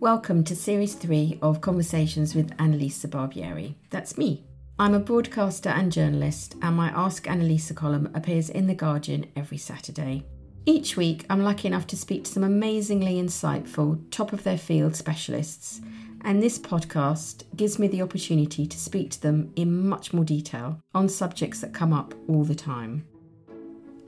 Welcome to Series 3 of Conversations with Annalisa Barbieri. That's me. I'm a broadcaster and journalist, and my Ask Annalisa column appears in The Guardian every Saturday. Each week, I'm lucky enough to speak to some amazingly insightful, top of their field specialists, and this podcast gives me the opportunity to speak to them in much more detail on subjects that come up all the time.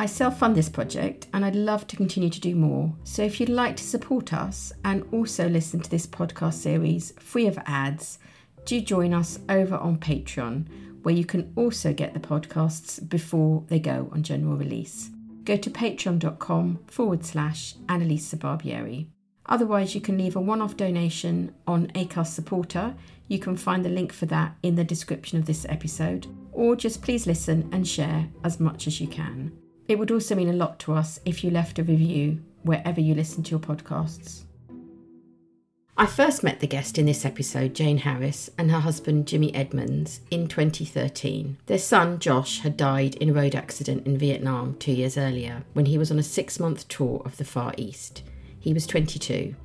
I self fund this project and I'd love to continue to do more. So if you'd like to support us and also listen to this podcast series free of ads, do join us over on Patreon, where you can also get the podcasts before they go on general release. Go to patreon.com forward slash Annalisa Barbieri. Otherwise, you can leave a one off donation on ACAST Supporter. You can find the link for that in the description of this episode, or just please listen and share as much as you can. It would also mean a lot to us if you left a review wherever you listen to your podcasts. I first met the guest in this episode, Jane Harris, and her husband, Jimmy Edmonds, in 2013. Their son, Josh, had died in a road accident in Vietnam two years earlier when he was on a six month tour of the Far East. He was 22.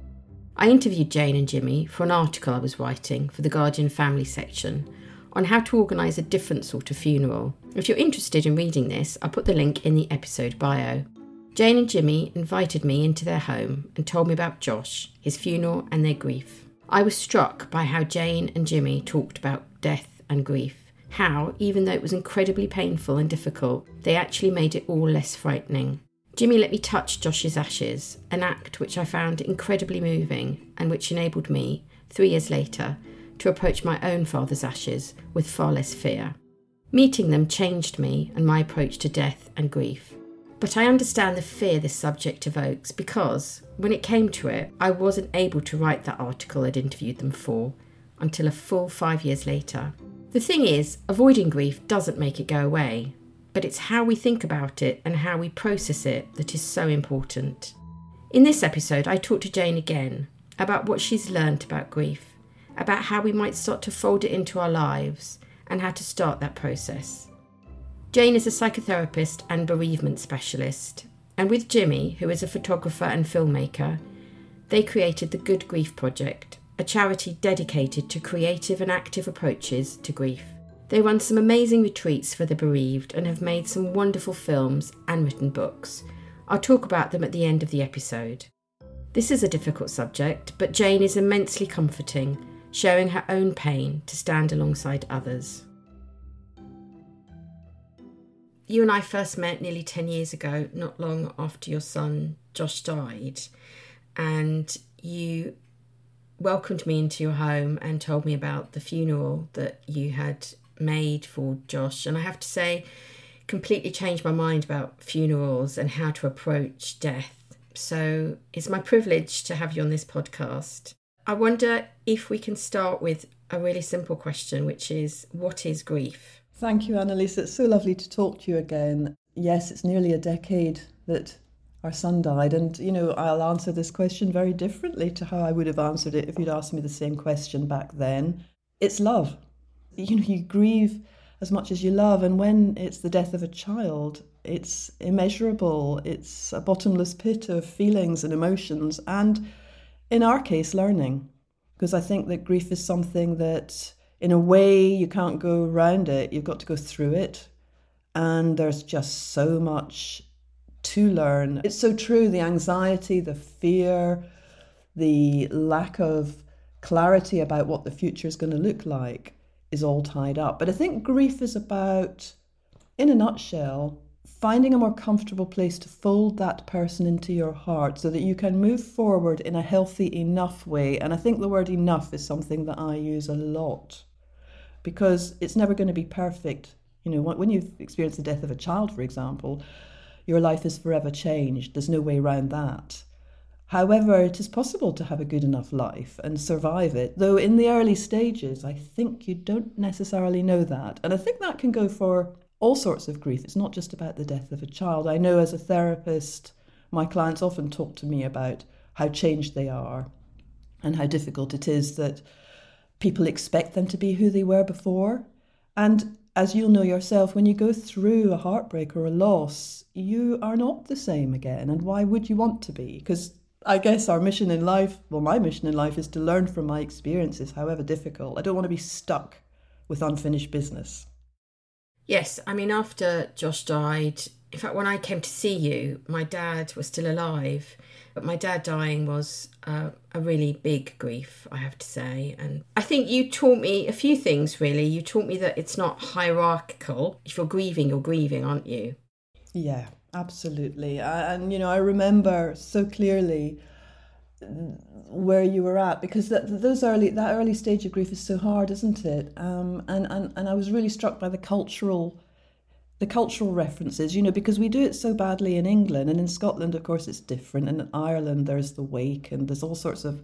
I interviewed Jane and Jimmy for an article I was writing for the Guardian Family section on how to organise a different sort of funeral. If you're interested in reading this, I'll put the link in the episode bio. Jane and Jimmy invited me into their home and told me about Josh, his funeral, and their grief. I was struck by how Jane and Jimmy talked about death and grief. How, even though it was incredibly painful and difficult, they actually made it all less frightening. Jimmy let me touch Josh's ashes, an act which I found incredibly moving and which enabled me, three years later, to approach my own father's ashes with far less fear. Meeting them changed me and my approach to death and grief. But I understand the fear this subject evokes because, when it came to it, I wasn't able to write that article I'd interviewed them for until a full five years later. The thing is, avoiding grief doesn't make it go away, but it's how we think about it and how we process it that is so important. In this episode, I talk to Jane again about what she's learned about grief about how we might start to fold it into our lives and how to start that process. Jane is a psychotherapist and bereavement specialist, and with Jimmy, who is a photographer and filmmaker, they created the Good Grief Project, a charity dedicated to creative and active approaches to grief. They run some amazing retreats for the bereaved and have made some wonderful films and written books. I'll talk about them at the end of the episode. This is a difficult subject, but Jane is immensely comforting sharing her own pain to stand alongside others. You and I first met nearly 10 years ago, not long after your son Josh died, and you welcomed me into your home and told me about the funeral that you had made for Josh. And I have to say, completely changed my mind about funerals and how to approach death. So it's my privilege to have you on this podcast. I wonder if we can start with a really simple question, which is what is grief? Thank you, Annalise. It's so lovely to talk to you again. Yes, it's nearly a decade that our son died, and you know, I'll answer this question very differently to how I would have answered it if you'd asked me the same question back then. It's love. You know, you grieve as much as you love, and when it's the death of a child, it's immeasurable. It's a bottomless pit of feelings and emotions, and in our case, learning. Because I think that grief is something that, in a way, you can't go around it. You've got to go through it. And there's just so much to learn. It's so true the anxiety, the fear, the lack of clarity about what the future is going to look like is all tied up. But I think grief is about, in a nutshell, finding a more comfortable place to fold that person into your heart so that you can move forward in a healthy enough way. And I think the word enough is something that I use a lot because it's never going to be perfect. You know, when you've experienced the death of a child, for example, your life is forever changed. There's no way around that. However, it is possible to have a good enough life and survive it, though in the early stages, I think you don't necessarily know that. And I think that can go for all sorts of grief. It's not just about the death of a child. I know as a therapist, my clients often talk to me about how changed they are and how difficult it is that people expect them to be who they were before. And as you'll know yourself, when you go through a heartbreak or a loss, you are not the same again. And why would you want to be? Because I guess our mission in life, well, my mission in life is to learn from my experiences, however difficult. I don't want to be stuck with unfinished business. Yes, I mean, after Josh died, in fact, when I came to see you, my dad was still alive, but my dad dying was uh, a really big grief, I have to say. And I think you taught me a few things, really. You taught me that it's not hierarchical. If you're grieving, you're grieving, aren't you? Yeah, absolutely. and, you know, I remember so clearly where you were at because that those early that early stage of grief is so hard isn't it? Um, and, and and I was really struck by the cultural the cultural references you know because we do it so badly in England and in Scotland of course it's different and in Ireland there's the wake and there's all sorts of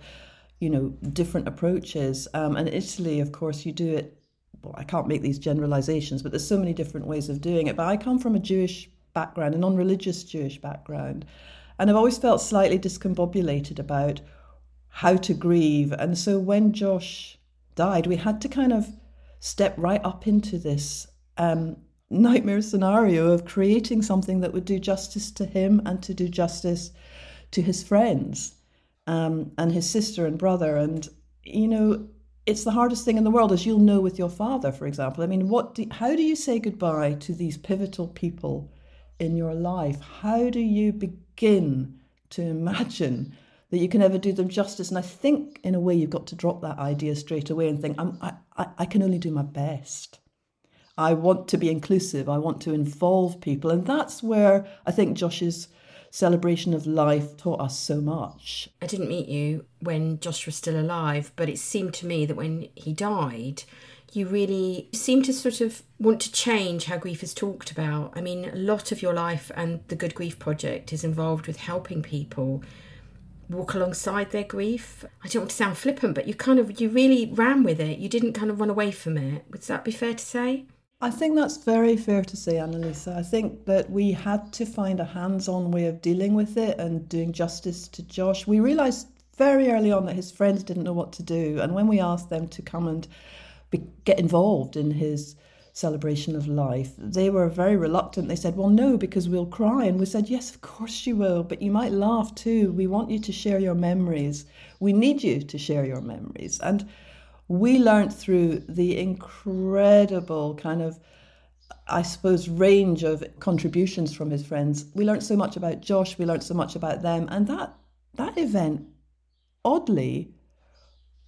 you know different approaches. Um, and Italy of course you do it well I can't make these generalizations but there's so many different ways of doing it but I come from a Jewish background a non-religious Jewish background and I've always felt slightly discombobulated about how to grieve. And so when Josh died, we had to kind of step right up into this um, nightmare scenario of creating something that would do justice to him and to do justice to his friends um, and his sister and brother. And, you know, it's the hardest thing in the world, as you'll know with your father, for example. I mean, what do, how do you say goodbye to these pivotal people in your life? How do you begin to imagine that you can ever do them justice? And I think, in a way, you've got to drop that idea straight away and think, I, I, I can only do my best. I want to be inclusive. I want to involve people. And that's where I think Josh's celebration of life taught us so much. I didn't meet you when Josh was still alive, but it seemed to me that when he died, you really seem to sort of want to change how grief is talked about. I mean, a lot of your life and the Good Grief Project is involved with helping people walk alongside their grief. I don't want to sound flippant, but you kind of you really ran with it. You didn't kind of run away from it. Would that be fair to say? I think that's very fair to say, Annalisa. I think that we had to find a hands-on way of dealing with it and doing justice to Josh. We realised very early on that his friends didn't know what to do, and when we asked them to come and be, get involved in his celebration of life. They were very reluctant. They said, Well, no, because we'll cry. And we said, Yes, of course you will, but you might laugh too. We want you to share your memories. We need you to share your memories. And we learned through the incredible kind of, I suppose, range of contributions from his friends. We learned so much about Josh, we learned so much about them. And that, that event, oddly,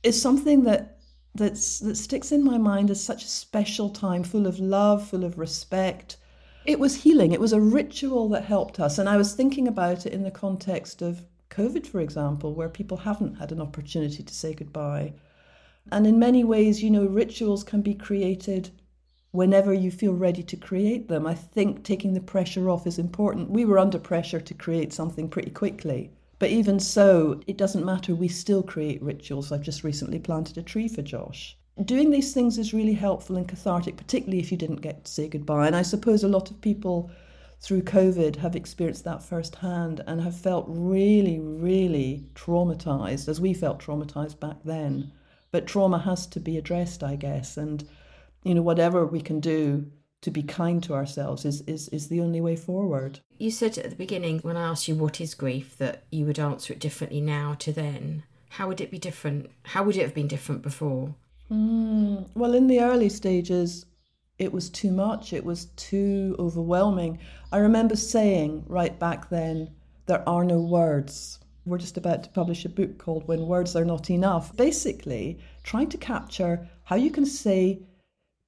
is something that that's that sticks in my mind as such a special time full of love full of respect. It was healing. It was a ritual that helped us. And i was thinking about it in the context of covid for example where people haven't had an opportunity to say goodbye. And in many ways you know rituals can be created whenever you feel ready to create them. I think taking the pressure off is important. We were under pressure to create something pretty quickly but even so, it doesn't matter. We still create rituals. I've just recently planted a tree for Josh. Doing these things is really helpful and cathartic, particularly if you didn't get to say goodbye. And I suppose a lot of people through COVID have experienced that firsthand and have felt really, really traumatized, as we felt traumatized back then. But trauma has to be addressed, I guess. And, you know, whatever we can do to be kind to ourselves is, is, is the only way forward. You said at the beginning, when I asked you what is grief, that you would answer it differently now to then. How would it be different? How would it have been different before? Mm, well, in the early stages, it was too much, it was too overwhelming. I remember saying right back then, there are no words. We're just about to publish a book called When Words Are Not Enough. Basically, trying to capture how you can say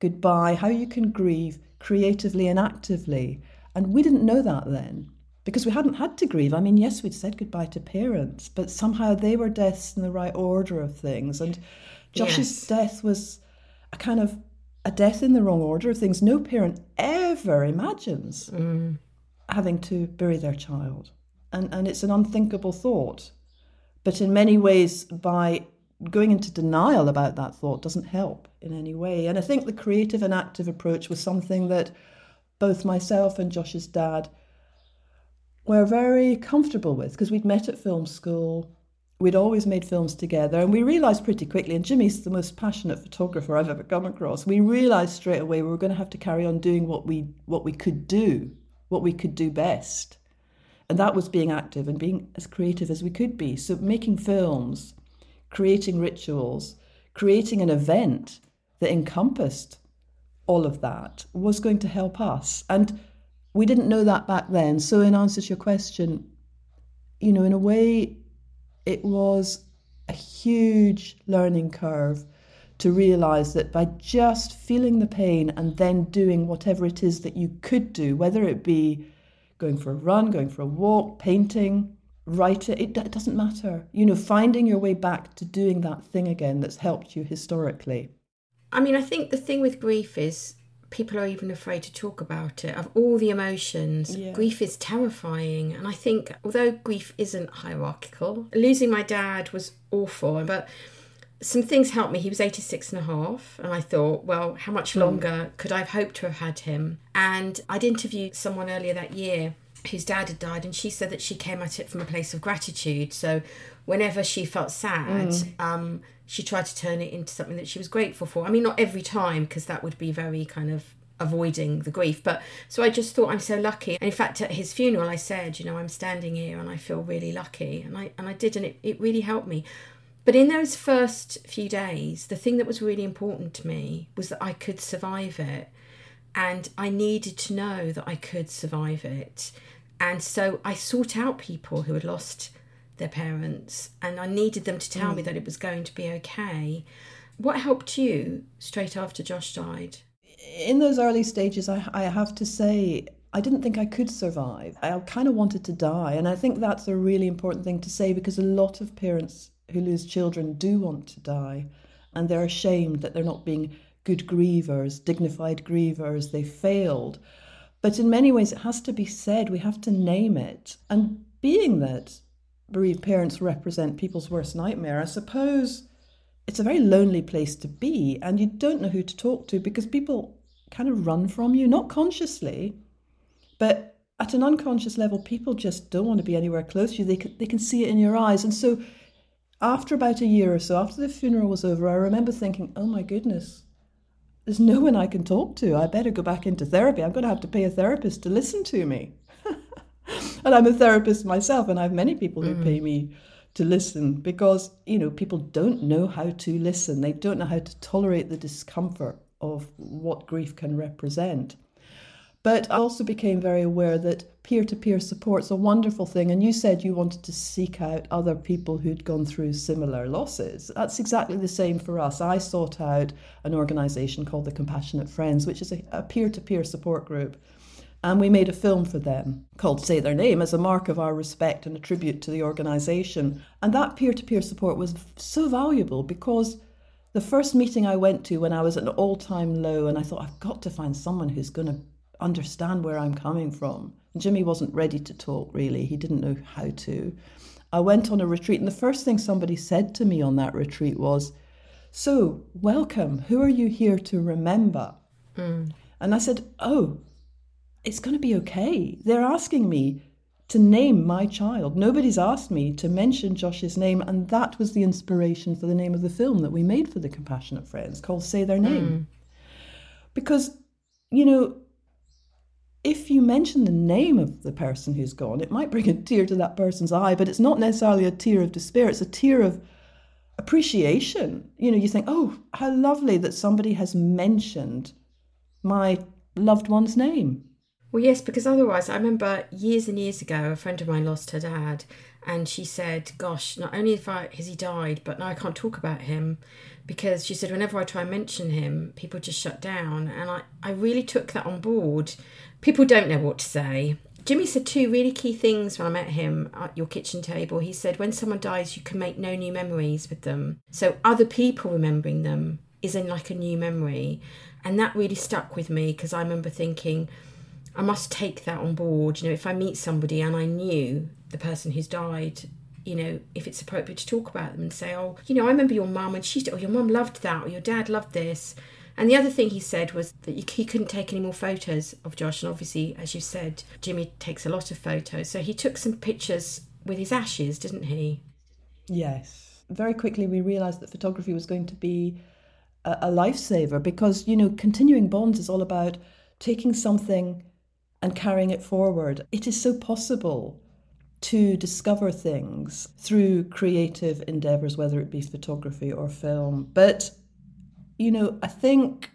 goodbye, how you can grieve creatively and actively. And we didn't know that then because we hadn't had to grieve. I mean, yes, we'd said goodbye to parents, but somehow they were deaths in the right order of things. And Josh's yes. death was a kind of a death in the wrong order of things. No parent ever imagines mm. having to bury their child. And, and it's an unthinkable thought. But in many ways, by going into denial about that thought doesn't help in any way. And I think the creative and active approach was something that both myself and Josh's dad were very comfortable with because we'd met at film school. We'd always made films together, and we realised pretty quickly, and Jimmy's the most passionate photographer I've ever come across. We realised straight away we were going to have to carry on doing what we what we could do, what we could do best, and that was being active and being as creative as we could be. So making films, creating rituals, creating an event that encompassed all of that was going to help us, and we didn't know that back then. So, in answer to your question, you know, in a way, it was a huge learning curve to realize that by just feeling the pain and then doing whatever it is that you could do, whether it be going for a run, going for a walk, painting, writing, it, it doesn't matter. You know, finding your way back to doing that thing again that's helped you historically. I mean, I think the thing with grief is people are even afraid to talk about it of all the emotions yeah. grief is terrifying and i think although grief isn't hierarchical losing my dad was awful but some things helped me he was 86 and a half and i thought well how much hmm. longer could i've hoped to have had him and i'd interviewed someone earlier that year whose dad had died and she said that she came at it from a place of gratitude so whenever she felt sad mm. um, she tried to turn it into something that she was grateful for. I mean, not every time, because that would be very kind of avoiding the grief. But so I just thought I'm so lucky. And in fact, at his funeral, I said, you know, I'm standing here and I feel really lucky. And I and I did, and it, it really helped me. But in those first few days, the thing that was really important to me was that I could survive it. And I needed to know that I could survive it. And so I sought out people who had lost their parents, and I needed them to tell mm. me that it was going to be okay. What helped you straight after Josh died? In those early stages, I, I have to say, I didn't think I could survive. I kind of wanted to die. And I think that's a really important thing to say because a lot of parents who lose children do want to die. And they're ashamed that they're not being good grievers, dignified grievers. They failed. But in many ways, it has to be said. We have to name it. And being that bereaved parents represent people's worst nightmare, I suppose it's a very lonely place to be and you don't know who to talk to because people kind of run from you, not consciously, but at an unconscious level, people just don't want to be anywhere close to you. They can, they can see it in your eyes. And so, after about a year or so, after the funeral was over, I remember thinking, oh my goodness, there's no one I can talk to. I better go back into therapy. I'm going to have to pay a therapist to listen to me. and I'm a therapist myself, and I have many people who mm. pay me to listen because you know people don't know how to listen. They don't know how to tolerate the discomfort of what grief can represent. But I also became very aware that peer to peer support's a wonderful thing. And you said you wanted to seek out other people who'd gone through similar losses. That's exactly the same for us. I sought out an organisation called the Compassionate Friends, which is a peer to peer support group and we made a film for them called Say Their Name as a mark of our respect and a tribute to the organisation. And that peer to peer support was so valuable because the first meeting I went to when I was at an all time low, and I thought, I've got to find someone who's going to understand where I'm coming from. And Jimmy wasn't ready to talk, really. He didn't know how to. I went on a retreat, and the first thing somebody said to me on that retreat was, So, welcome. Who are you here to remember? Mm. And I said, Oh, it's going to be okay. They're asking me to name my child. Nobody's asked me to mention Josh's name, and that was the inspiration for the name of the film that we made for the Compassionate Friends called Say Their Name. Mm. Because, you know, if you mention the name of the person who's gone, it might bring a tear to that person's eye, but it's not necessarily a tear of despair, it's a tear of appreciation. You know, you think, oh, how lovely that somebody has mentioned my loved one's name. Well, yes, because otherwise, I remember years and years ago, a friend of mine lost her dad, and she said, "Gosh, not only if I, has he died, but now I can't talk about him." Because she said, whenever I try and mention him, people just shut down. And I, I really took that on board. People don't know what to say. Jimmy said two really key things when I met him at your kitchen table. He said, when someone dies, you can make no new memories with them. So other people remembering them is in like a new memory. And that really stuck with me because I remember thinking, I must take that on board. You know, if I meet somebody and I knew the person who's died, you know, if it's appropriate to talk about them and say, oh, you know, I remember your mum and she, or oh, your mum loved that, or your dad loved this. And the other thing he said was that he couldn't take any more photos of Josh. And obviously, as you said, Jimmy takes a lot of photos. So he took some pictures with his ashes, didn't he? Yes. Very quickly, we realised that photography was going to be a, a lifesaver because, you know, continuing bonds is all about taking something and carrying it forward. It is so possible to discover things through creative endeavours, whether it be photography or film. But you know, I think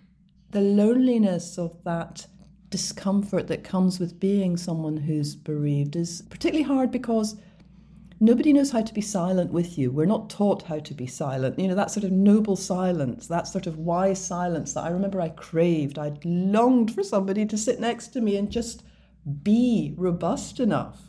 the loneliness of that discomfort that comes with being someone who's bereaved is particularly hard because nobody knows how to be silent with you. We're not taught how to be silent. You know, that sort of noble silence, that sort of wise silence that I remember I craved. I longed for somebody to sit next to me and just be robust enough.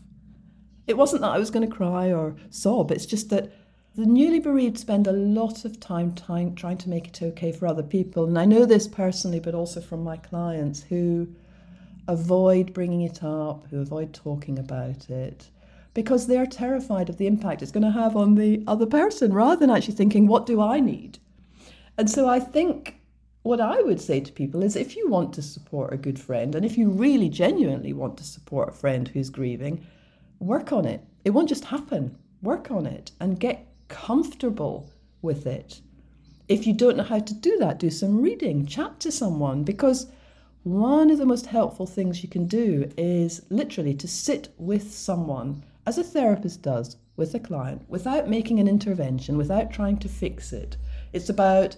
It wasn't that I was going to cry or sob, it's just that the newly bereaved spend a lot of time trying, to make it okay for other people. And I know this personally, but also from my clients who avoid bringing it up, who avoid talking about it, because they're terrified of the impact it's going to have on the other person rather than actually thinking, what do I need? And so I think what I would say to people is if you want to support a good friend, and if you really genuinely want to support a friend who's grieving, work on it. It won't just happen. Work on it and get comfortable with it. If you don't know how to do that, do some reading, chat to someone, because one of the most helpful things you can do is literally to sit with someone, as a therapist does with a client, without making an intervention, without trying to fix it. It's about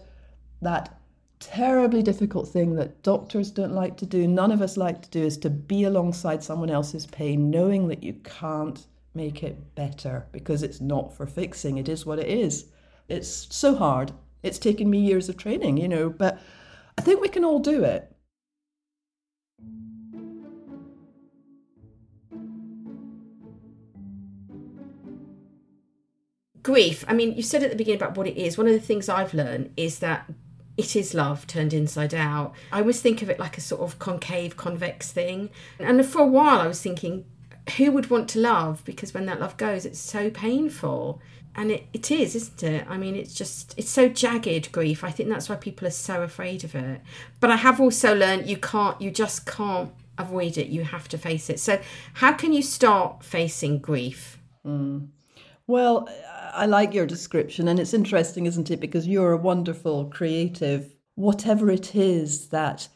that terribly difficult thing that doctors don't like to do, none of us like to do, is to be alongside someone else's pain, knowing that you can't make it better because it's not for fixing. It is what it is. It's so hard. It's taken me years of training, you know, but I think we can all do it. Grief. I mean, you said at the beginning about what it is. One of the things I've learned is that it is love turned inside out. I always think of it like a sort of concave, convex thing. And for a while, I was thinking, who would want to love? Because when that love goes, it's so painful. And it, it is, isn't it? I mean, it's just, it's so jagged grief. I think that's why people are so afraid of it. But I have also learned you can't, you just can't avoid it. You have to face it. So, how can you start facing grief? Mm. Well, I like your description, and it's interesting, isn't it? Because you're a wonderful creative. Whatever it is that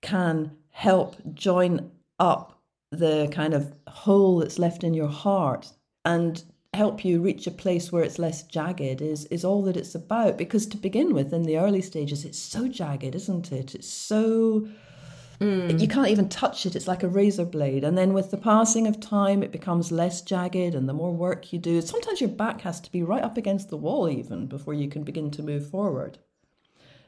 can help join up the kind of hole that's left in your heart and help you reach a place where it's less jagged is is all that it's about because to begin with in the early stages it's so jagged isn't it it's so mm. you can't even touch it it's like a razor blade and then with the passing of time it becomes less jagged and the more work you do sometimes your back has to be right up against the wall even before you can begin to move forward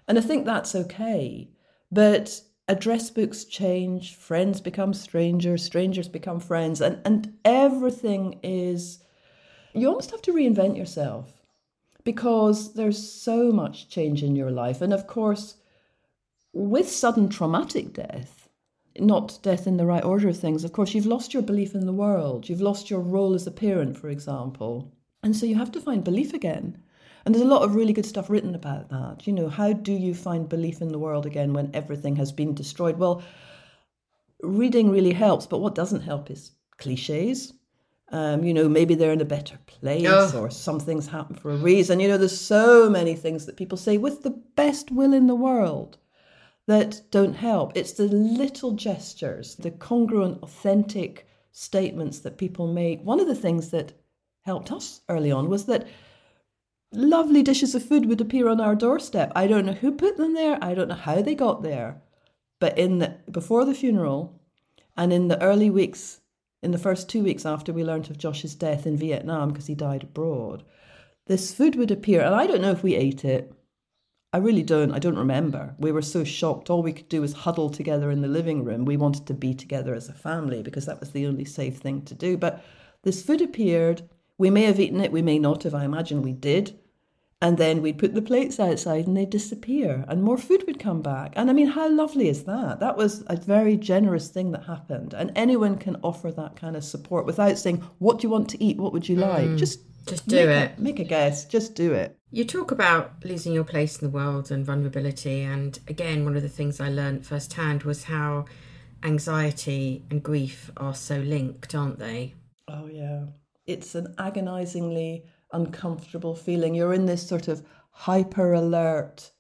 and i think that's okay but address books change, friends become strangers, strangers become friends, and, and everything is, you almost have to reinvent yourself because there's so much change in your life. And of course, with sudden traumatic death, not death in the right order of things, of course, you've lost your belief in the world. You've lost your role as a parent, for example. And so you have to find belief again. And there's a lot of really good stuff written about that. You know, how do you find belief in the world again when everything has been destroyed? Well, reading really helps, but what doesn't help is cliches. Um, you know, maybe they're in a better place oh. or something's happened for a reason. You know, there's so many things that people say with the best will in the world that don't help. It's the little gestures, the congruent, authentic statements that people make. One of the things that helped us early on was that lovely dishes of food would appear on our doorstep. I don't know who put them there. I don't know how they got there. But in the, before the funeral, And in the early weeks, in the first two weeks after we learned of Josh's death in Vietnam, because he died abroad, this food would appear. And I don't know if we ate it. I really don't. I don't remember. We were so shocked. All we could do was huddle together in the living room. We wanted to be together as a family because that was the only safe thing to do. But this food appeared. We may have eaten it, we may not have. I imagine we did. And then we'd put the plates outside and they'd disappear and more food would come back. And I mean, how lovely is that? That was a very generous thing that happened. And anyone can offer that kind of support without saying, What do you want to eat? What would you like? Mm, just just do it. A, make a guess. Just do it. You talk about losing your place in the world and vulnerability. And again, one of the things I learned firsthand was how anxiety and grief are so linked, aren't they? Oh, yeah. It's an agonizingly uncomfortable feeling. You're in this sort of hyper alert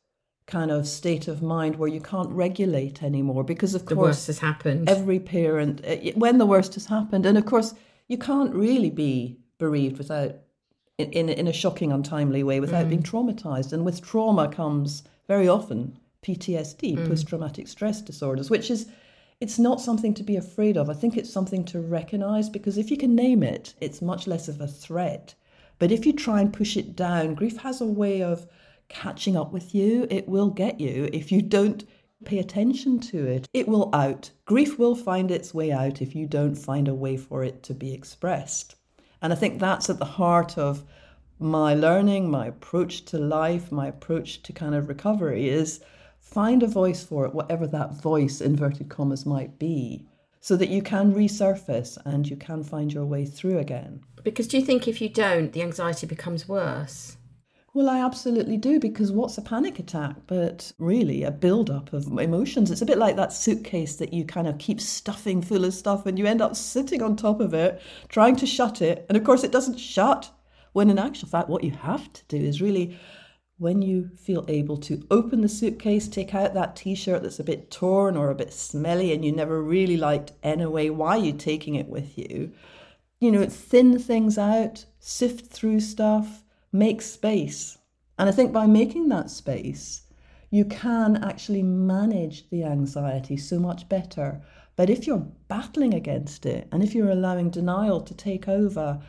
kind of state of mind where you can't regulate anymore because of the course worst has happened. Every parent eh, when the worst has happened and of course you can't really be bereaved without in in, in a shocking untimely way without mm. being traumatized and with trauma comes very often PTSD, mm. post traumatic stress disorders, which is it's not something to be afraid of. I think it's something to recognize because if you can name it, it's much less of a threat but if you try and push it down, grief has a way of catching up with you. It will get you if you don't pay attention to it. It will out. Grief will find its way out if you don't find a way for it to be expressed. And I think that's at the heart of my learning, my approach to life, my approach to kind of recovery is find a voice for it, whatever that voice, inverted commas, might be, so that you can resurface and you can find your way through again. Because do you think if you don't, the anxiety becomes worse? Well, I absolutely do because what's a panic attack but really a build-up of emotions? It's a bit like that suitcase that you kind of keep stuffing full of stuff and you end up sitting on top of it trying to shut it. And of course, it doesn't shut. When in actual fact, what you have to do is really, when you feel able to open the suitcase, take out that t shirt that's a bit torn or a bit smelly and you never really liked anyway, why are you taking it with you? you know, thin things out, sift through stuff, make space. And I think by making that space, you can actually manage the anxiety so much better. But if you're battling against it and if you're allowing denial to take over,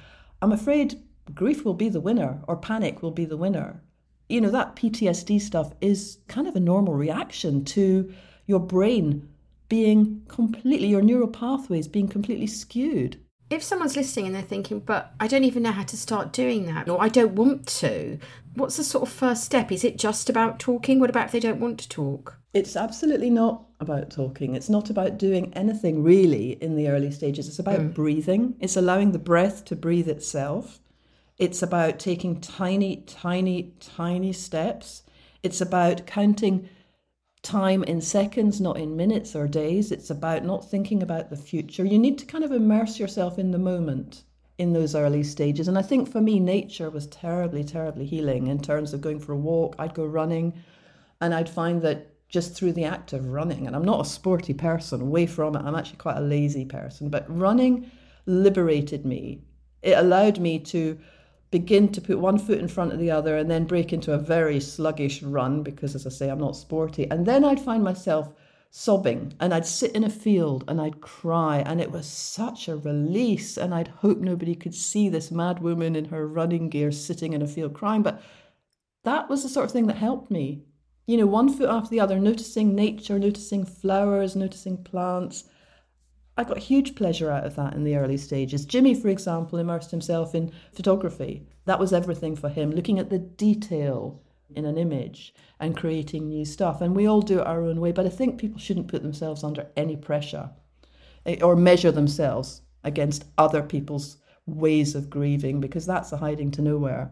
I'm afraid grief will be the winner or panic will be the winner. You know, that PTSD stuff is kind of a normal reaction to your brain being completely, your neural pathways being completely skewed if someone's listening and they're thinking, but I don't even know how to start doing that, or I don't want to, what's the sort of first step? Is it just about talking? What about if they don't want to talk? It's absolutely not about talking. It's not about doing anything really in the early stages. It's about mm. breathing, it's allowing the breath to breathe itself. It's about taking tiny, tiny, tiny steps. It's about counting time in seconds, not in minutes or days. It's about not thinking about the future. You need to kind of immerse yourself in the moment in those early stages. And I think for me, nature was terribly, terribly healing in terms of going for a walk. I'd go running and I'd find that just through the act of running, and I'm not a sporty person, away from it, I'm actually quite a lazy person, but running liberated me. It allowed me to begin to put one foot in front of the other and then break into a very sluggish run because, as I say, I'm not sporty. And then I'd find myself sobbing and I'd sit in a field and I'd cry. And it was such a release. And I'd hope nobody could see this mad woman in her running gear sitting in a field crying. But that was the sort of thing that helped me. You know, one foot after the other, noticing nature, noticing flowers, noticing plants I got huge pleasure out of that in the early stages. Jimmy, for example, immersed himself in photography. That was everything for him, looking at the detail in an image and creating new stuff. And we all do it our own way, but I think people shouldn't put themselves under any pressure eh, or measure themselves against other people's ways of grieving because that's a hiding to nowhere.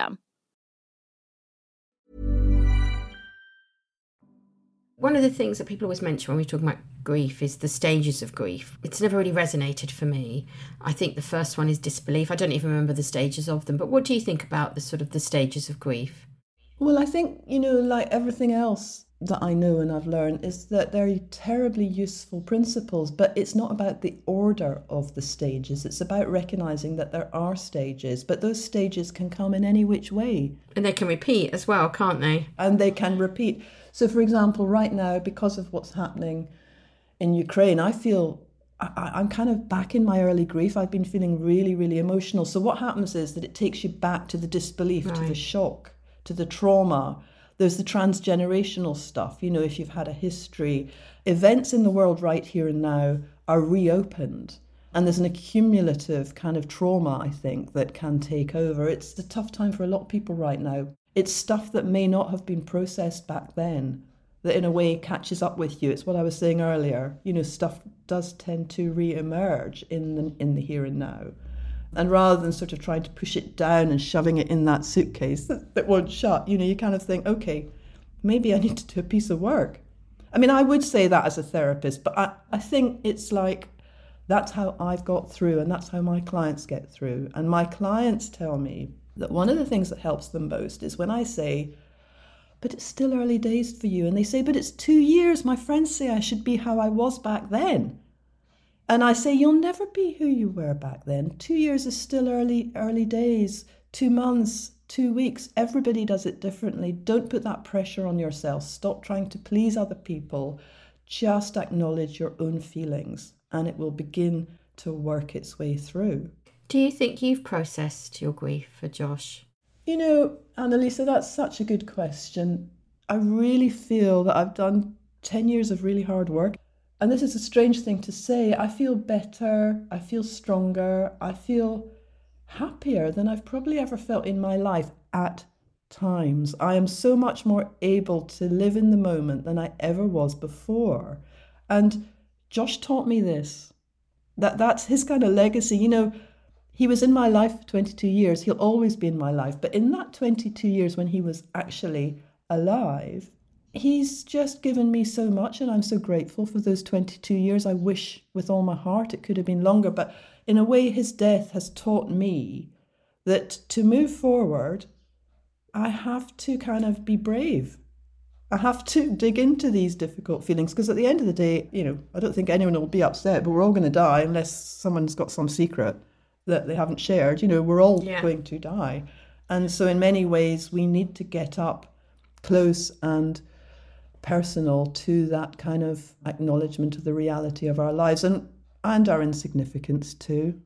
One of the things that people always mention when we talk about grief is the stages of grief. It's never really resonated for me. I think the first one is disbelief. I don't even remember the stages of them. But what do you think about the sort of the stages of grief? Well, I think, you know, like everything else that I know and I've learned, is that they're terribly useful principles, but it's not about the order of the stages. It's about recognizing that there are stages, but those stages can come in any which way. And they can repeat as well, can't they? And they can repeat. So, for example, right now, because of what's happening in Ukraine, I feel I, am kind of back in my early grief. I've been feeling really, really emotional. So, what happens is that it takes you back to the disbelief, right. to the shock, to the trauma. There's the transgenerational stuff. You know, if you've had a history, events in the world right here and now are reopened. And there's an accumulative kind of trauma, I think, that can take over. It's a tough time for a lot of people right now. It's stuff that may not have been processed back then that in a way catches up with you. It's what I was saying earlier. You know, stuff does tend to re-emerge in the in the here and now. And rather than sort of trying to push it down and shoving it in that suitcase that, that won't shut, you know, you kind of think, okay, maybe I need to do a piece of work. I mean, I would say that as a therapist, but I, I think it's like that's how I've got through and that's how my clients get through. And my clients tell me that one of the things that helps them most is when I say, but it's still early days for you. And they say, but it's two years. My friends say I should be how I was back then. And I say, you'll never be who you were back then. Two years is still early, early days. Two months, two weeks. Everybody does it differently. Don't put that pressure on yourself. Stop trying to please other people. Just acknowledge your own feelings, and it will begin to work its way through. Do you think you've processed your grief for Josh? You know, Annalisa, that's such a good question. I really feel that I've done 10 years of really hard work and this is a strange thing to say, I feel better, I feel stronger, I feel happier than I've probably ever felt in my life at times. I am so much more able to live in the moment than I ever was before. And Josh taught me this. That that's his kind of legacy. You know, he was in my life for 22 years. He'll always be in my life. But in that 22 years when he was actually alive, he's just given me so much, and I'm so grateful for those 22 years. I wish with all my heart it could have been longer, but in a way, his death has taught me that to move forward, I have to kind of be brave. I have to dig into these difficult feelings because at the end of the day, you know, I don't think anyone will be upset, but we're all going to die unless someone's got some secret that they haven't shared. You know, we're all yeah. going to die. And so, in many ways, we need to get up close and personal to that kind of acknowledgement of the reality of our lives and, and our insignificance too.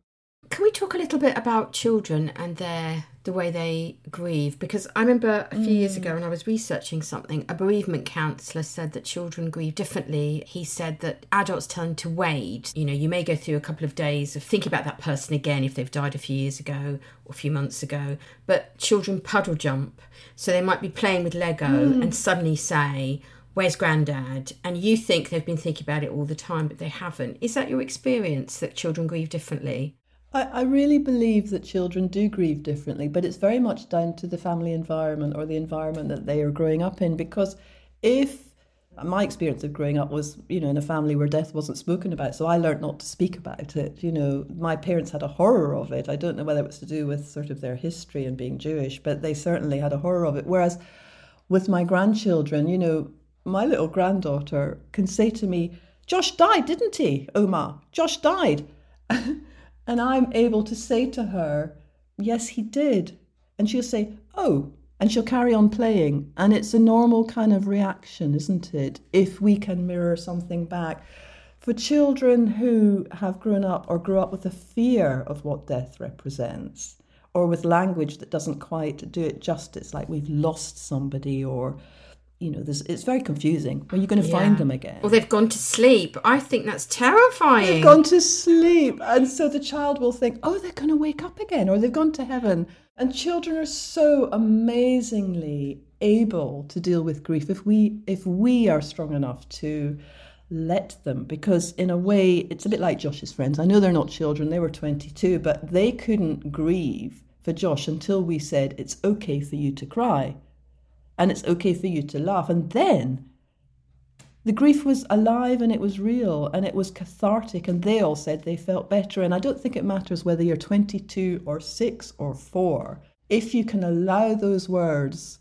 Can we talk a little bit about children and their the way they grieve? Because I remember a few mm. years ago when I was researching something, a bereavement counsellor said that children grieve differently. He said that adults tend to wait. You know, you may go through a couple of days of thinking about that person again if they've died a few years ago or a few months ago. But children puddle jump. So they might be playing with Lego mm. and suddenly say, Where's granddad? And you think they've been thinking about it all the time, but they haven't. Is that your experience that children grieve differently? I, I really believe that children do grieve differently, but it's very much down to the family environment or the environment that they are growing up in. Because if my experience of growing up was, you know, in a family where death wasn't spoken about, so I learned not to speak about it. You know, my parents had a horror of it. I don't know whether it was to do with sort of their history and being Jewish, but they certainly had a horror of it. Whereas with my grandchildren, you know, my little granddaughter can say to me, Josh died, didn't he, Oma? Josh died. And I'm able to say to her, Yes, he did. And she'll say, Oh, and she'll carry on playing. And it's a normal kind of reaction, isn't it? If we can mirror something back. For children who have grown up or grew up with a fear of what death represents, or with language that doesn't quite do it justice, like we've lost somebody or you know, it's very confusing. Where are you going to yeah. find them again? Well, they've gone to sleep. I think that's terrifying. They've gone to sleep. And so the child will think, oh, they're going to wake up again or they've gone to heaven. And children are so amazingly able to deal with grief if we if we are strong enough to let them because in a way it's a bit like Josh's friends. I know they're not children, they were 22, but they couldn't grieve for Josh until we said it's okay for you to cry and it's okay for you to laugh. And then the grief was alive and it was real and it was cathartic, and they all said they felt better. And I don't think it matters whether you're 22 or 6 or 4. If you can allow those words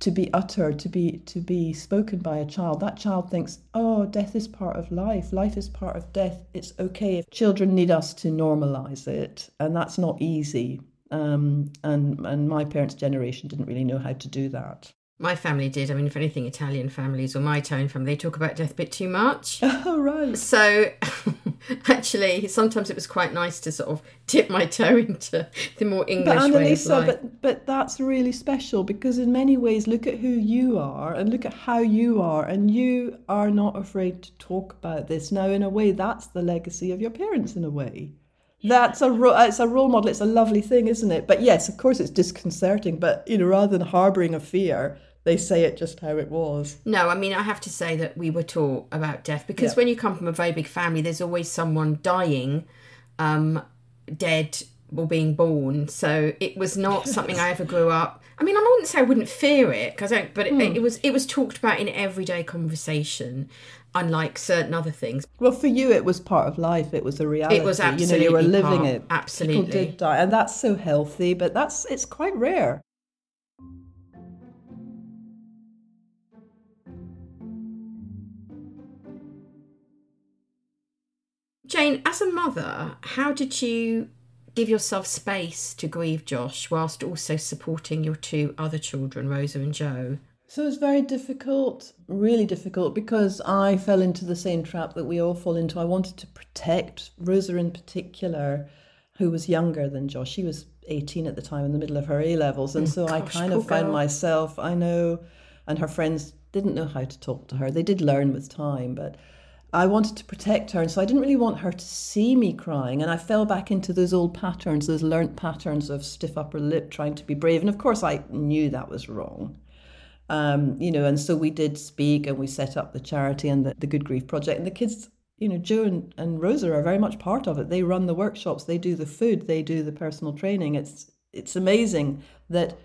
to be uttered, to be to be spoken by a child, that child thinks, "Oh, death is part of life. Life is part of death. It's okay." If children need us to normalize it, and that's not easy. Um, and and my parents' generation didn't really know how to do that. My family did. I mean, if anything, Italian families or my Italian family, they talk about death a bit too much. Oh, right. So, actually, sometimes it was quite nice to sort of dip my toe into the more English but way of life. But, but that's really special because, in many ways, look at who you are and look at how you are, and you are not afraid to talk about this. Now, in a way, that's the legacy of your parents, in a way. That's a ro- it's a role model. It's a lovely thing, isn't it? But yes, of course, it's disconcerting. But you know, rather than harbouring a fear, they say it just how it was. No, I mean, I have to say that we were taught about death because yeah. when you come from a very big family, there's always someone dying, um, dead, or being born. So it was not something I ever grew up. I mean, I wouldn't say I wouldn't fear it because I, but it, hmm. it was it was talked about in everyday conversation unlike certain other things. Well, for you, it was part of life. It was a reality. It was absolutely you know, you were living part, it. Absolutely, people did die, and that's so healthy. But that's it's quite rare. Jane, as a mother, how did you give yourself space to grieve Josh whilst also supporting your two other children, Rosa and Joe? So it's very difficult, really difficult, because I fell into the same trap that we all fall into. I wanted to protect Rosa in particular, who was younger than Josh. She was 18 at the time in the middle of her A levels. And oh, so gosh, I kind of found girl. myself, I know, and her friends didn't know how to talk to her. They did learn with time, but I wanted to protect her. And so I didn't really want her to see me crying. And I fell back into those old patterns, those learnt patterns of stiff upper lip, trying to be brave. And of course, I knew that was wrong. Um, you know, and so we did speak and we set up the charity and the, the Good Grief Project. And the kids, you know, Joe and, and Rosa are very much part of it. They run the workshops, they do the food, they do the personal training. It's it's amazing that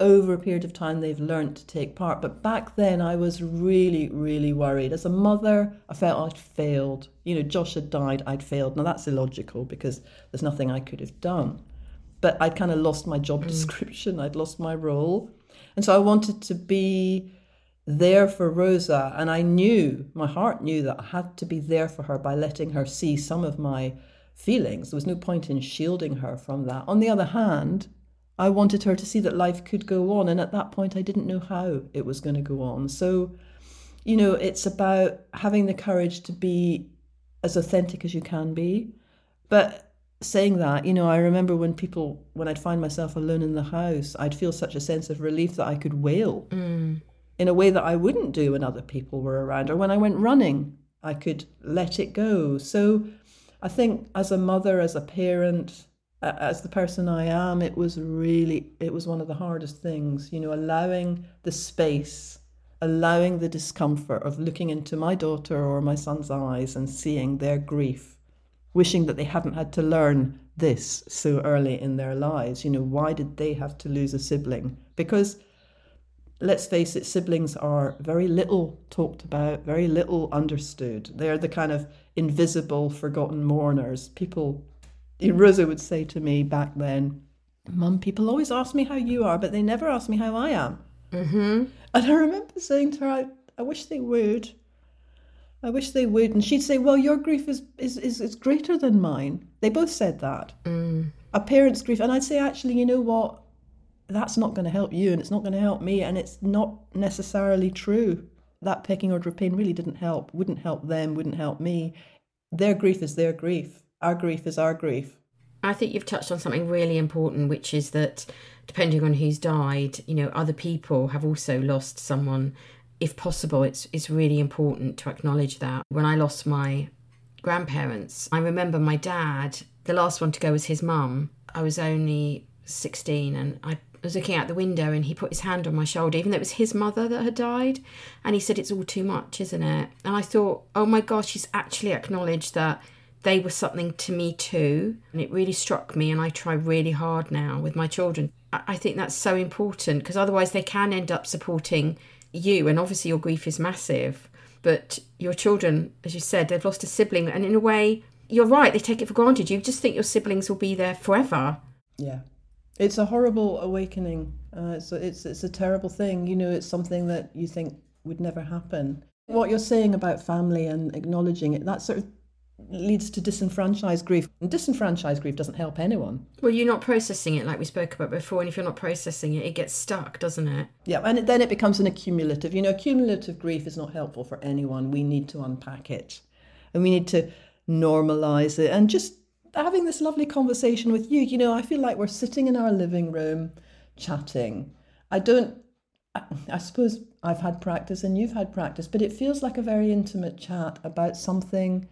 over a period of time they've learned to take part. But back then I was really, really worried. As a mother, I felt I'd failed. You know, Josh had died, I'd failed. Now that's illogical because there's nothing I could have done. But I'd kind of lost my job mm. description, I'd lost my role. And so I wanted to be there for Rosa. And I knew, my heart knew that I had to be there for her by letting her see some of my feelings. There was no point in shielding her from that. On the other hand, I wanted her to see that life could go on. And at that point, I didn't know how it was going to go on. So, you know, it's about having the courage to be as authentic as you can be. But saying that, you know, I remember when people, when I'd find myself alone in the house, I'd feel such a sense of relief that I could wail Mm. in a way that I wouldn't do when other people were around. Or when I went running, I could let it go. So I think as a mother, as a parent, as the person I am, it was really, it was one of the hardest things, you know, allowing the space, allowing the discomfort of looking into my daughter or my son's eyes and seeing their grief, wishing that they hadn't had to learn this so early in their lives. You know, why did they have to lose a sibling? Because let's face it, siblings are very little talked about, very little understood. They're the kind of invisible, forgotten mourners. People, Rosa would say to me back then, Mum, people always ask me how you are, but they never ask me how I am. Mm-hmm. And I remember saying to her, I, I wish they would. I wish they would. And she'd say, Well, your grief is, is, is, is greater than mine. They both said that. Mm. A parent's grief. And I'd say, Actually, you know what? That's not going to help you and it's not going to help me. And it's not necessarily true. That pecking order of pain really didn't help, wouldn't help them, wouldn't help me. Their grief is their grief. Our grief is our grief. I think you've touched on something really important, which is that depending on who's died, you know, other people have also lost someone. If possible, it's it's really important to acknowledge that. When I lost my grandparents, I remember my dad, the last one to go was his mum. I was only 16 and I was looking out the window and he put his hand on my shoulder, even though it was his mother that had died. And he said, It's all too much, isn't it? And I thought, Oh my gosh, he's actually acknowledged that they were something to me too. And it really struck me. And I try really hard now with my children. I think that's so important because otherwise they can end up supporting you. And obviously, your grief is massive. But your children, as you said, they've lost a sibling. And in a way, you're right, they take it for granted. You just think your siblings will be there forever. Yeah. It's a horrible awakening. Uh, it's, a, it's, it's a terrible thing. You know, it's something that you think would never happen. What you're saying about family and acknowledging it, that sort of leads to disenfranchised grief. And disenfranchised grief doesn't help anyone. Well, you're not processing it like we spoke about before. And if you're not processing it, it gets stuck, doesn't it? Yeah, and it, then it becomes an accumulative. You know, accumulative grief is not helpful for anyone. We need to unpack it and we need to normalize it and just having this lovely conversation with you. You know, I feel like we're sitting in our living room chatting. I don't, I, I suppose I've had practice and you've had practice, but it feels like a very intimate chat about something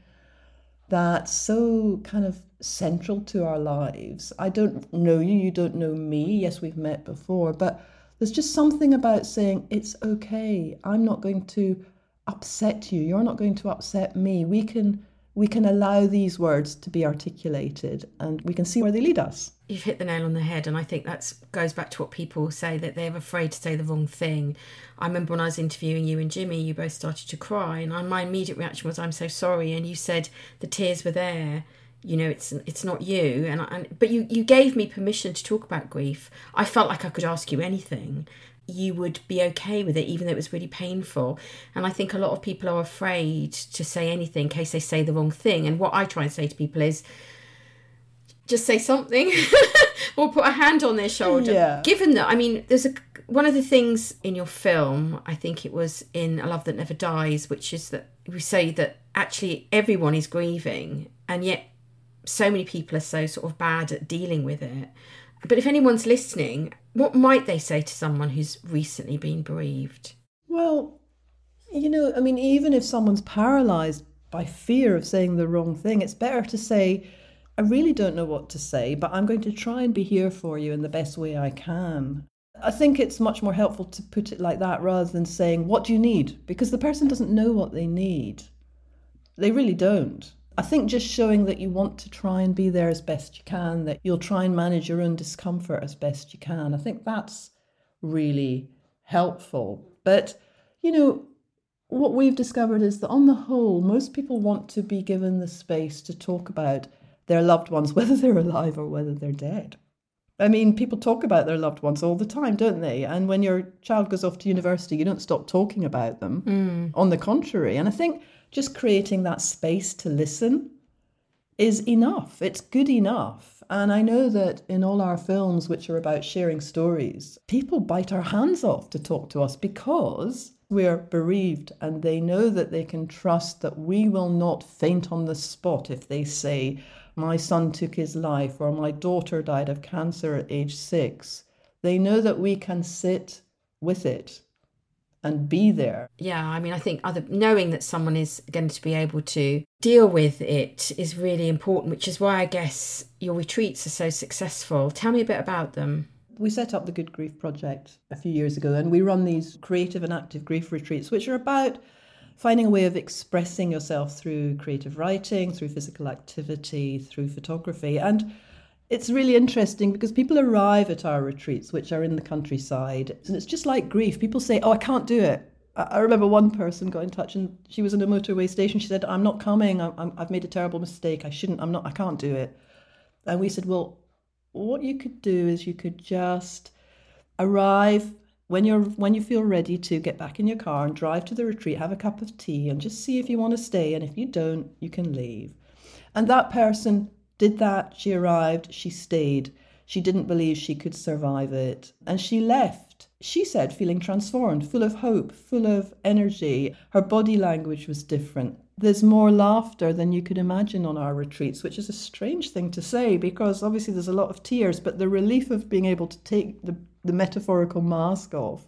that's so kind of central to our lives. I don't know you, you don't know me. Yes, we've met before, but there's just something about saying, it's okay. I'm not going to upset you. You're not going to upset me. We can we can allow these words to be articulated and we can see where they lead us. You've hit the nail on the head, and I think that goes back to what people say that they're afraid to say the wrong thing. I remember when I was interviewing you and Jimmy, you both started to cry, and my immediate reaction was, "I'm so sorry," and you said the tears were there. You know, it's it's not you, and, I, and but you you gave me permission to talk about grief. I felt like I could ask you anything, you would be okay with it, even though it was really painful. And I think a lot of people are afraid to say anything in case they say the wrong thing. And what I try and say to people is just say something or put a hand on their shoulder. Yeah. Given that, I mean, there's a one of the things in your film, I think it was in A Love That Never Dies, which is that we say that actually everyone is grieving, and yet so many people are so sort of bad at dealing with it. But if anyone's listening, what might they say to someone who's recently been bereaved? Well, you know, I mean, even if someone's paralyzed by fear of saying the wrong thing, it's better to say, I really don't know what to say, but I'm going to try and be here for you in the best way I can. I think it's much more helpful to put it like that rather than saying, What do you need? Because the person doesn't know what they need. They really don't. I think just showing that you want to try and be there as best you can, that you'll try and manage your own discomfort as best you can, I think that's really helpful. But, you know, what we've discovered is that on the whole, most people want to be given the space to talk about their loved ones, whether they're alive or whether they're dead. I mean, people talk about their loved ones all the time, don't they? And when your child goes off to university, you don't stop talking about them. Mm. On the contrary. And I think just creating that space to listen is enough. It's good enough. And I know that in all our films, which are about sharing stories, people bite our hands off to talk to us because we're bereaved and they know that they can trust that we will not faint on the spot if they say, My son took his life or my daughter died of cancer at age six. They know that we can sit with it and be there. Yeah, I mean, I think other knowing that someone is going to be able to deal with it is really important, which is why I guess your retreats are so successful. Tell me a bit about them. We set up the Good Grief Project a few years ago, and we run these creative and active grief retreats, which are about finding a way of expressing yourself through creative writing, through physical activity, through photography. And it's really interesting because people arrive at our retreats, which are in the countryside, and it's just like grief. People say, Oh, I can't do it. I remember one person got in touch and she was in a motorway station. She said, I'm not coming. i have made a terrible mistake. I shouldn't, I'm not, I can't do it. And we said, Well, what you could do is you could just arrive when you're when you feel ready to get back in your car and drive to the retreat have a cup of tea and just see if you want to stay and if you don't you can leave and that person did that. She arrived, she stayed. She didn't believe she could survive it. And she left, she said, feeling transformed, full of hope, full of energy. Her body language was different. There's more laughter than you could imagine on our retreats, which is a strange thing to say because obviously there's a lot of tears, but the relief of being able to take the, the metaphorical mask off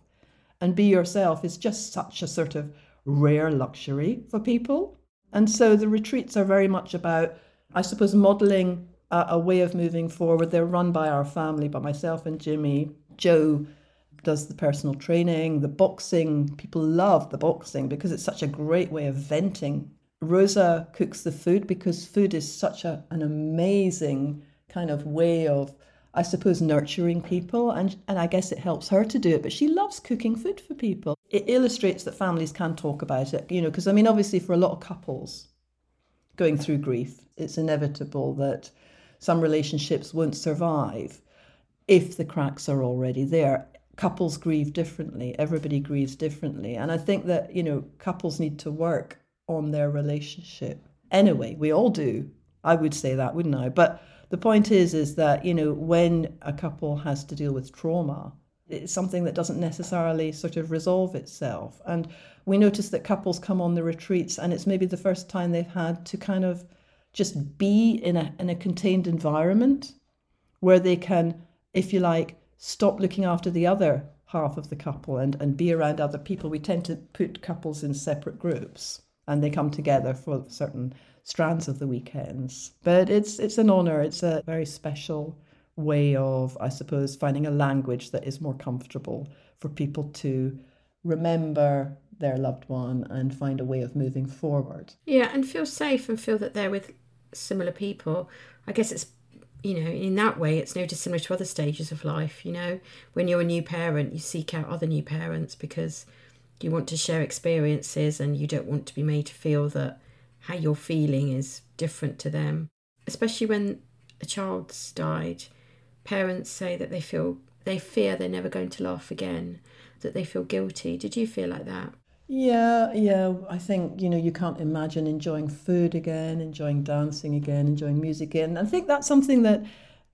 and be yourself is just such a sort of rare luxury for people. And so the retreats are very much about I suppose, modelling a, a, way of moving forward. They're run by our family, by myself and Jimmy. Joe does the personal training, the boxing. People love the boxing because it's such a great way of venting. Rosa cooks the food because food is such a, an amazing kind of way of, I suppose, nurturing people. And, and I guess it helps her to do it. But she loves cooking food for people. It illustrates that families can talk about it, you know, because I mean, obviously, for a lot of couples going through grief, it's inevitable that some relationships won't survive if the cracks are already there. Couples grieve differently, everybody grieves differently. And I think that, you know, couples need to work on their relationship. Anyway, we all do. I would say that, wouldn't I? But the point is is that, you know, when a couple has to deal with trauma, it's something that doesn't necessarily sort of resolve itself. And we notice that couples come on the retreats and it's maybe the first time they've had to kind of just be in a in a contained environment where they can, if you like, stop looking after the other half of the couple and, and be around other people. We tend to put couples in separate groups and they come together for certain strands of the weekends. But it's it's an honour. It's a very special way of, I suppose, finding a language that is more comfortable for people to remember their loved one and find a way of moving forward. Yeah, and feel safe and feel that they're with similar people. I guess it's you know, in that way, it's no dissimilar to other stages of life. You know, when you're a new parent, you seek out other new parents because you want to share experiences and you don't want to be made to feel that how you're feeling is different to them. Especially when a child's died, parents say that they feel they fear they're never going to laugh again, that they feel guilty. Did you feel like that? Yeah, yeah. I think, you know, you can't imagine enjoying food again, enjoying dancing again, enjoying music again. I think that's something that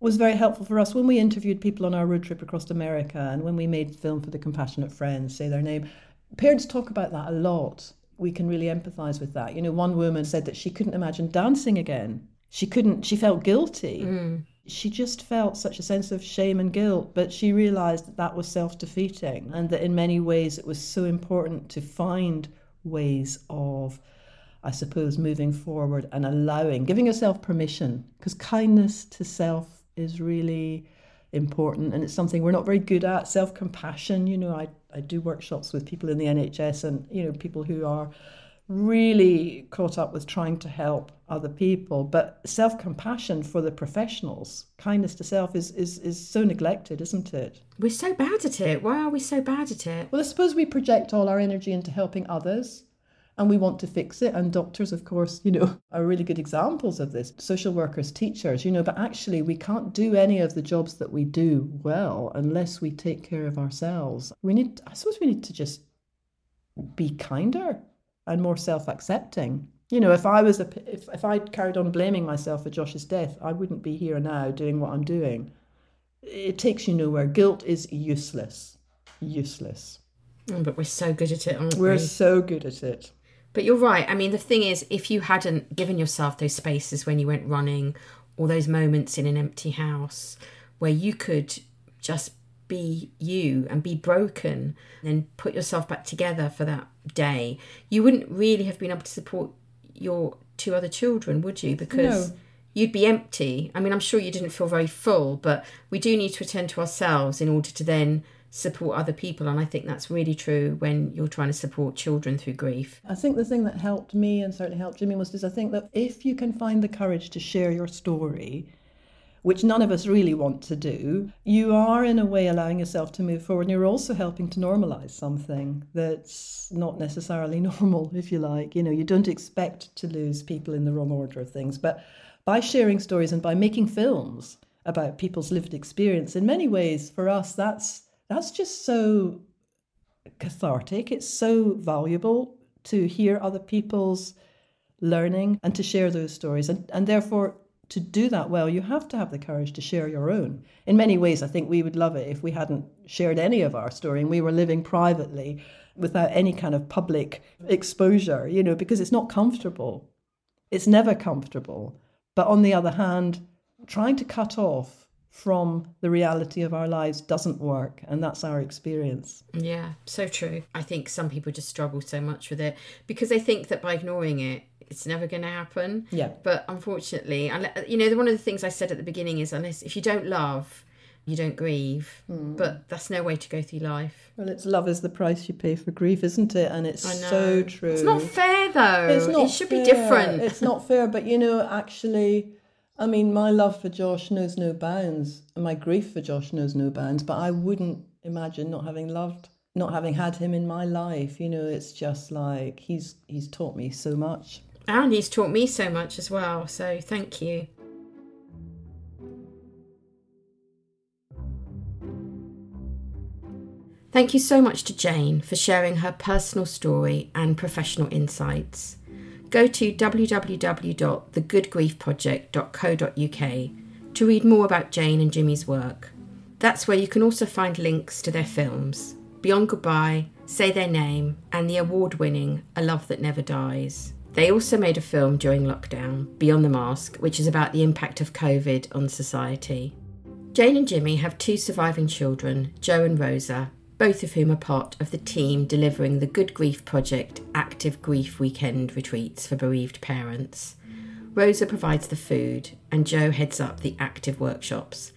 was very helpful for us when we interviewed people on our road trip across America and when we made film for the Compassionate Friends, say their name. Parents talk about that a lot. We can really empathize with that. You know, one woman said that she couldn't imagine dancing again. She couldn't, she felt guilty. Mm she just felt such a sense of shame and guilt, but she realized that that was self defeating and that in many ways it was so important to find ways of, I suppose, moving forward and allowing, giving yourself permission, because kindness to self is really important and it's something we're not very good at self compassion you know I, I do workshops with people in the nhs and you know people who are really caught up with trying to help other people. But self compassion for the professionals, kindness to self, is, is, is so neglected, isn't it? We're so bad at it. Why are we so bad at it? Well, I suppose we project all our energy into helping others and we want to fix it. And doctors, of course, you know, are really good examples of this. Social workers, teachers, you know, but actually, we can't do any of the jobs that we do well unless we take care of ourselves. We need, I suppose, we need to just be kinder and more self accepting You know, if I was a, if if I carried on blaming myself for Josh's death, I wouldn't be here now doing what I'm doing. It takes you nowhere. Guilt is useless, useless. Oh, but we're so good at it, aren't We're we? so good at it. But you're right. I mean, the thing is, if you hadn't given yourself those spaces when you went running, or those moments in an empty house where you could just be you and be broken and put yourself back together for that day, you wouldn't really have been able to support your two other children, would you? Because No. you'd be empty. I mean, I'm sure you didn't feel very full, but we do need to attend to ourselves in order to then support other people. And I think that's really true when you're trying to support children through grief. I think the thing that helped me and certainly helped Jimmy was is I think that if you can find the courage to share your story, which none of us really want to do, you are in a way allowing yourself to move forward and you're also helping to normalize something that's not necessarily normal, if you like. You know, you don't expect to lose people in the wrong order of things, but by sharing stories and by making films about people's lived experience, in many ways for us that's that's just so cathartic. It's so valuable to hear other people's learning and to share those stories. And, and therefore, to do that well, you have to have the courage to share your own. In many ways, I think we would love it if we hadn't shared any of our story and we were living privately without any kind of public exposure, you know, because it's not comfortable. It's never comfortable. But on the other hand, trying to cut off from the reality of our lives doesn't work. And that's our experience. Yeah, so true. I think some people just struggle so much with it because they think that by ignoring it, it's never going to happen. Yeah. But unfortunately, you know, one of the things I said at the beginning is unless if you don't love, you don't grieve. Hmm. But that's no way to go through life. Well, it's love is the price you pay for grief, isn't it? And it's so true. It's not fair though. It's not it should be different. It's not fair, but you know, actually, I mean, my love for Josh knows no bounds, and my grief for Josh knows no bounds. But I wouldn't imagine not having loved, not having had him in my life. You know, it's just like he's he's taught me so much. And he's taught me so much as well. So thank you. Thank you so much to Jane for sharing her personal story and professional insights. Go to www.thegoodgriefproject.co.uk to read more about Jane and Jimmy's work. That's where you can also find links to their films Beyond Goodbye, Say Their Name, and the award winning A Love That Never Dies. They also made a film during lockdown, Beyond the Mask, which is about the impact of COVID on society. Jane and Jimmy have two surviving children, Joe and Rosa, both of whom are part of the team delivering the Good Grief Project Active Grief Weekend retreats for bereaved parents. Rosa provides the food, and Joe heads up the active workshops.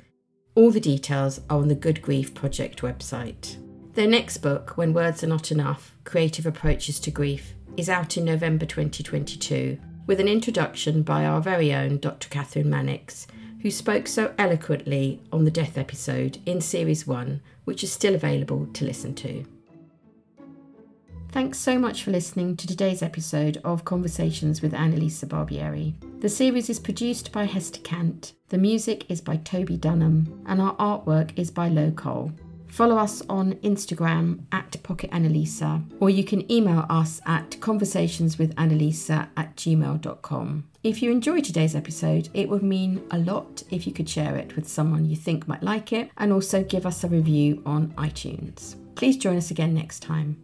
All the details are on the Good Grief Project website. Their next book, When Words Are Not Enough Creative Approaches to Grief, is out in November 2022 with an introduction by our very own Dr. Kathryn Mannix, who spoke so eloquently on the death episode in Series 1, which is still available to listen to. Thanks so much for listening to today's episode of Conversations with Annalisa Barbieri. The series is produced by Hester Kant, the music is by Toby Dunham, and our artwork is by Lo Cole. Follow us on Instagram at Pocket Annalisa, or you can email us at conversationswithannalisa at gmail.com. If you enjoyed today's episode, it would mean a lot if you could share it with someone you think might like it and also give us a review on iTunes. Please join us again next time.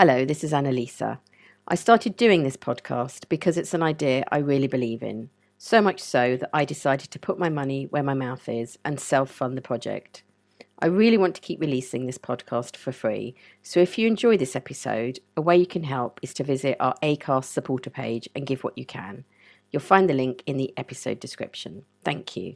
Hello, this is Annalisa. I started doing this podcast because it's an idea I really believe in. So much so that I decided to put my money where my mouth is and self fund the project. I really want to keep releasing this podcast for free, so if you enjoy this episode, a way you can help is to visit our ACAST supporter page and give what you can. You'll find the link in the episode description. Thank you.